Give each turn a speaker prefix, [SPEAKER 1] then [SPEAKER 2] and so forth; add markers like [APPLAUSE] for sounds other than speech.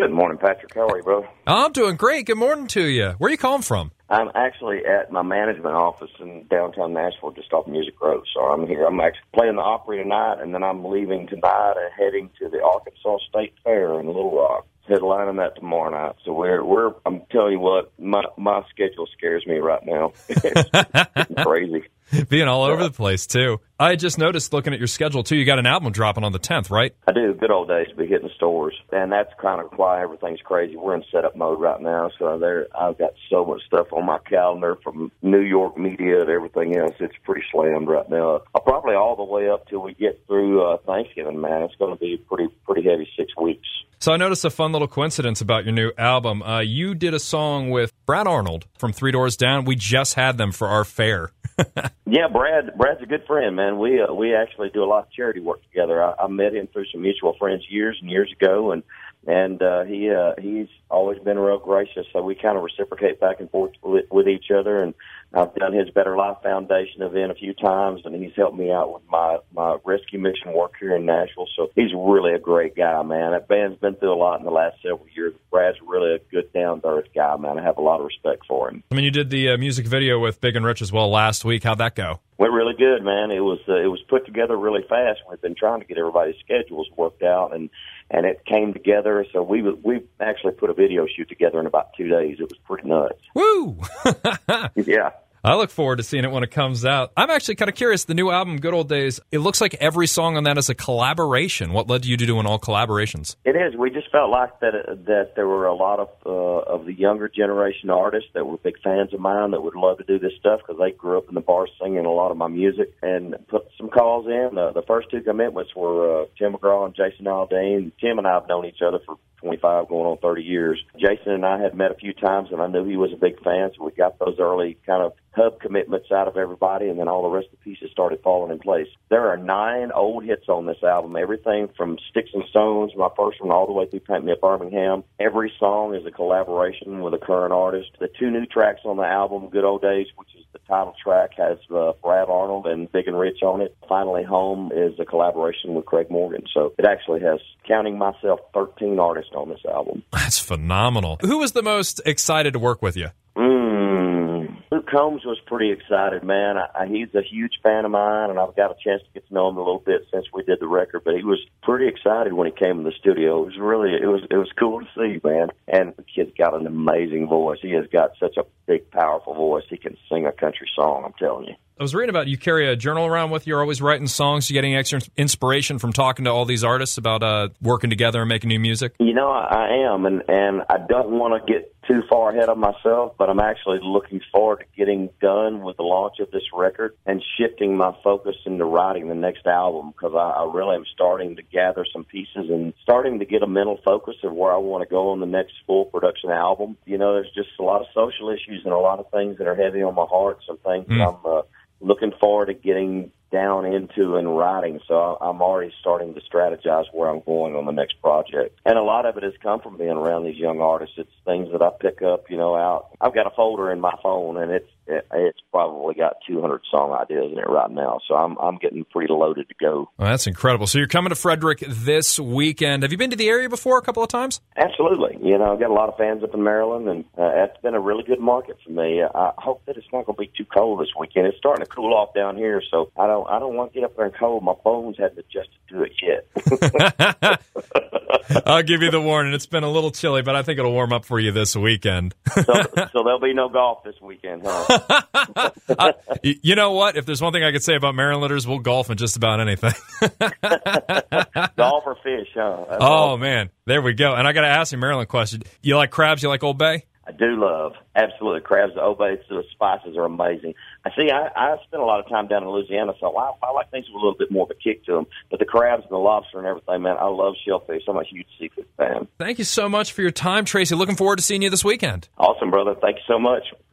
[SPEAKER 1] Good morning, Patrick. How are you, bro?
[SPEAKER 2] I'm doing great. Good morning to you. Where are you calling from?
[SPEAKER 1] I'm actually at my management office in downtown Nashville, just off Music Row. So I'm here. I'm actually playing the Opry tonight, and then I'm leaving tonight and heading to the Arkansas State Fair in Little Rock. Headlining that tomorrow night. So we're we're. I'm telling you what, my my schedule scares me right now. [LAUGHS] it's [LAUGHS] crazy. [LAUGHS]
[SPEAKER 2] Being all over the place too. I just noticed looking at your schedule too. You got an album dropping on the 10th, right?
[SPEAKER 1] I do. Good old days to be hitting stores, and that's kind of why everything's crazy. We're in setup mode right now, so there I've got so much stuff on my calendar from New York media to everything else. It's pretty slammed right now. I'll probably all the way up till we get through uh, Thanksgiving. Man, it's going to be pretty pretty heavy six weeks.
[SPEAKER 2] So I noticed a fun little coincidence about your new album. Uh, you did a song with Brad Arnold from Three Doors Down. We just had them for our fair. [LAUGHS]
[SPEAKER 1] yeah, Brad. Brad's a good friend, man. We uh, we actually do a lot of charity work together. I, I met him through some mutual friends years and years ago, and and uh, he uh, he's always been real gracious. So we kind of reciprocate back and forth with, with each other. And I've done his Better Life Foundation event a few times, and he's helped me out with my my rescue mission work here in Nashville. So he's really a great guy, man. That band's been through a lot in the last several years. Brad's really a good down to earth guy, man. I have a lot of respect for him.
[SPEAKER 2] I mean, you did the uh, music video with Big and Rich as well last week. How'd that go?
[SPEAKER 1] Went really good, man. It was uh, it was put together really fast. We've been trying to get everybody's schedules worked out, and and it came together. So we we actually put a video shoot together in about two days. It was pretty nuts.
[SPEAKER 2] Woo! [LAUGHS]
[SPEAKER 1] yeah.
[SPEAKER 2] I look forward to seeing it when it comes out. I'm actually kind of curious. The new album, Good Old Days, it looks like every song on that is a collaboration. What led you to doing all collaborations?
[SPEAKER 1] It is. We just felt like that that there were a lot of uh, of the younger generation artists that were big fans of mine that would love to do this stuff because they grew up in the bar singing a lot of my music and put some calls in. Uh, the first two commitments were uh, Tim McGraw and Jason Aldean. Tim and I have known each other for 25 going on 30 years. Jason and I had met a few times and I knew he was a big fan, so we got those early kind of hub commitments out of everybody and then all the rest of the pieces started falling in place. There are nine old hits on this album, everything from Sticks and Stones, my first one, all the way through Paint Me a Birmingham. Every song is a collaboration with a current artist. The two new tracks on the album, Good Old Days, which is the title track, has uh, Brad Arnold and Big and Rich on it. Finally Home is a collaboration with Craig Morgan. So it actually has, counting myself, 13 artists on this album.
[SPEAKER 2] That's phenomenal. Who was the most excited to work with you?
[SPEAKER 1] Luke Combs was pretty excited, man. I, I, he's a huge fan of mine, and I've got a chance to get to know him a little bit since we did the record. But he was pretty excited when he came in the studio. It was really, it was, it was cool to see, man. And the kid's got an amazing voice. He has got such a big, powerful voice. He can sing a country song. I'm telling you.
[SPEAKER 2] I was reading about you carry a journal around with you. You're always writing songs. You getting extra inspiration from talking to all these artists about uh, working together and making new music.
[SPEAKER 1] You know, I am, and and I don't want to get too far ahead of myself, but I'm actually looking forward to getting done with the launch of this record and shifting my focus into writing the next album because I, I really am starting to gather some pieces and starting to get a mental focus of where I want to go on the next full production album. You know, there's just a lot of social issues and a lot of things that are heavy on my heart, some things mm. that I'm. Uh, looking forward to getting down into and writing. So I'm already starting to strategize where I'm going on the next project. And a lot of it has come from being around these young artists. It's things that I pick up, you know, out. I've got a folder in my phone and it's it's probably got 200 song ideas in it right now. So I'm I'm getting pretty loaded to go.
[SPEAKER 2] Well, that's incredible. So you're coming to Frederick this weekend. Have you been to the area before a couple of times?
[SPEAKER 1] Absolutely. You know, I've got a lot of fans up in Maryland, and uh, it's been a really good market for me. I hope that it's not going to be too cold this weekend. It's starting to cool off down here, so I don't I don't want to get up there and cold. My bones haven't adjusted to it yet. [LAUGHS]
[SPEAKER 2] I'll give you the warning. It's been a little chilly, but I think it'll warm up for you this weekend. [LAUGHS]
[SPEAKER 1] so, so there'll be no golf this weekend, huh? [LAUGHS]
[SPEAKER 2] uh, you know what? If there's one thing I could say about Marylanders, we'll golf in just about anything.
[SPEAKER 1] golf or fish, huh?
[SPEAKER 2] That's oh awesome. man, there we go. And I got to ask you, Maryland question: You like crabs? You like Old Bay?
[SPEAKER 1] I do love absolutely crabs. The Bay the spices are amazing. I see. I, I spent a lot of time down in Louisiana, so I, I like things with a little bit more of a kick to them. But the crabs and the lobster and everything, man, I love shellfish. I'm a huge seafood fan.
[SPEAKER 2] Thank you so much for your time, Tracy. Looking forward to seeing you this weekend.
[SPEAKER 1] Awesome, brother. Thank you so much.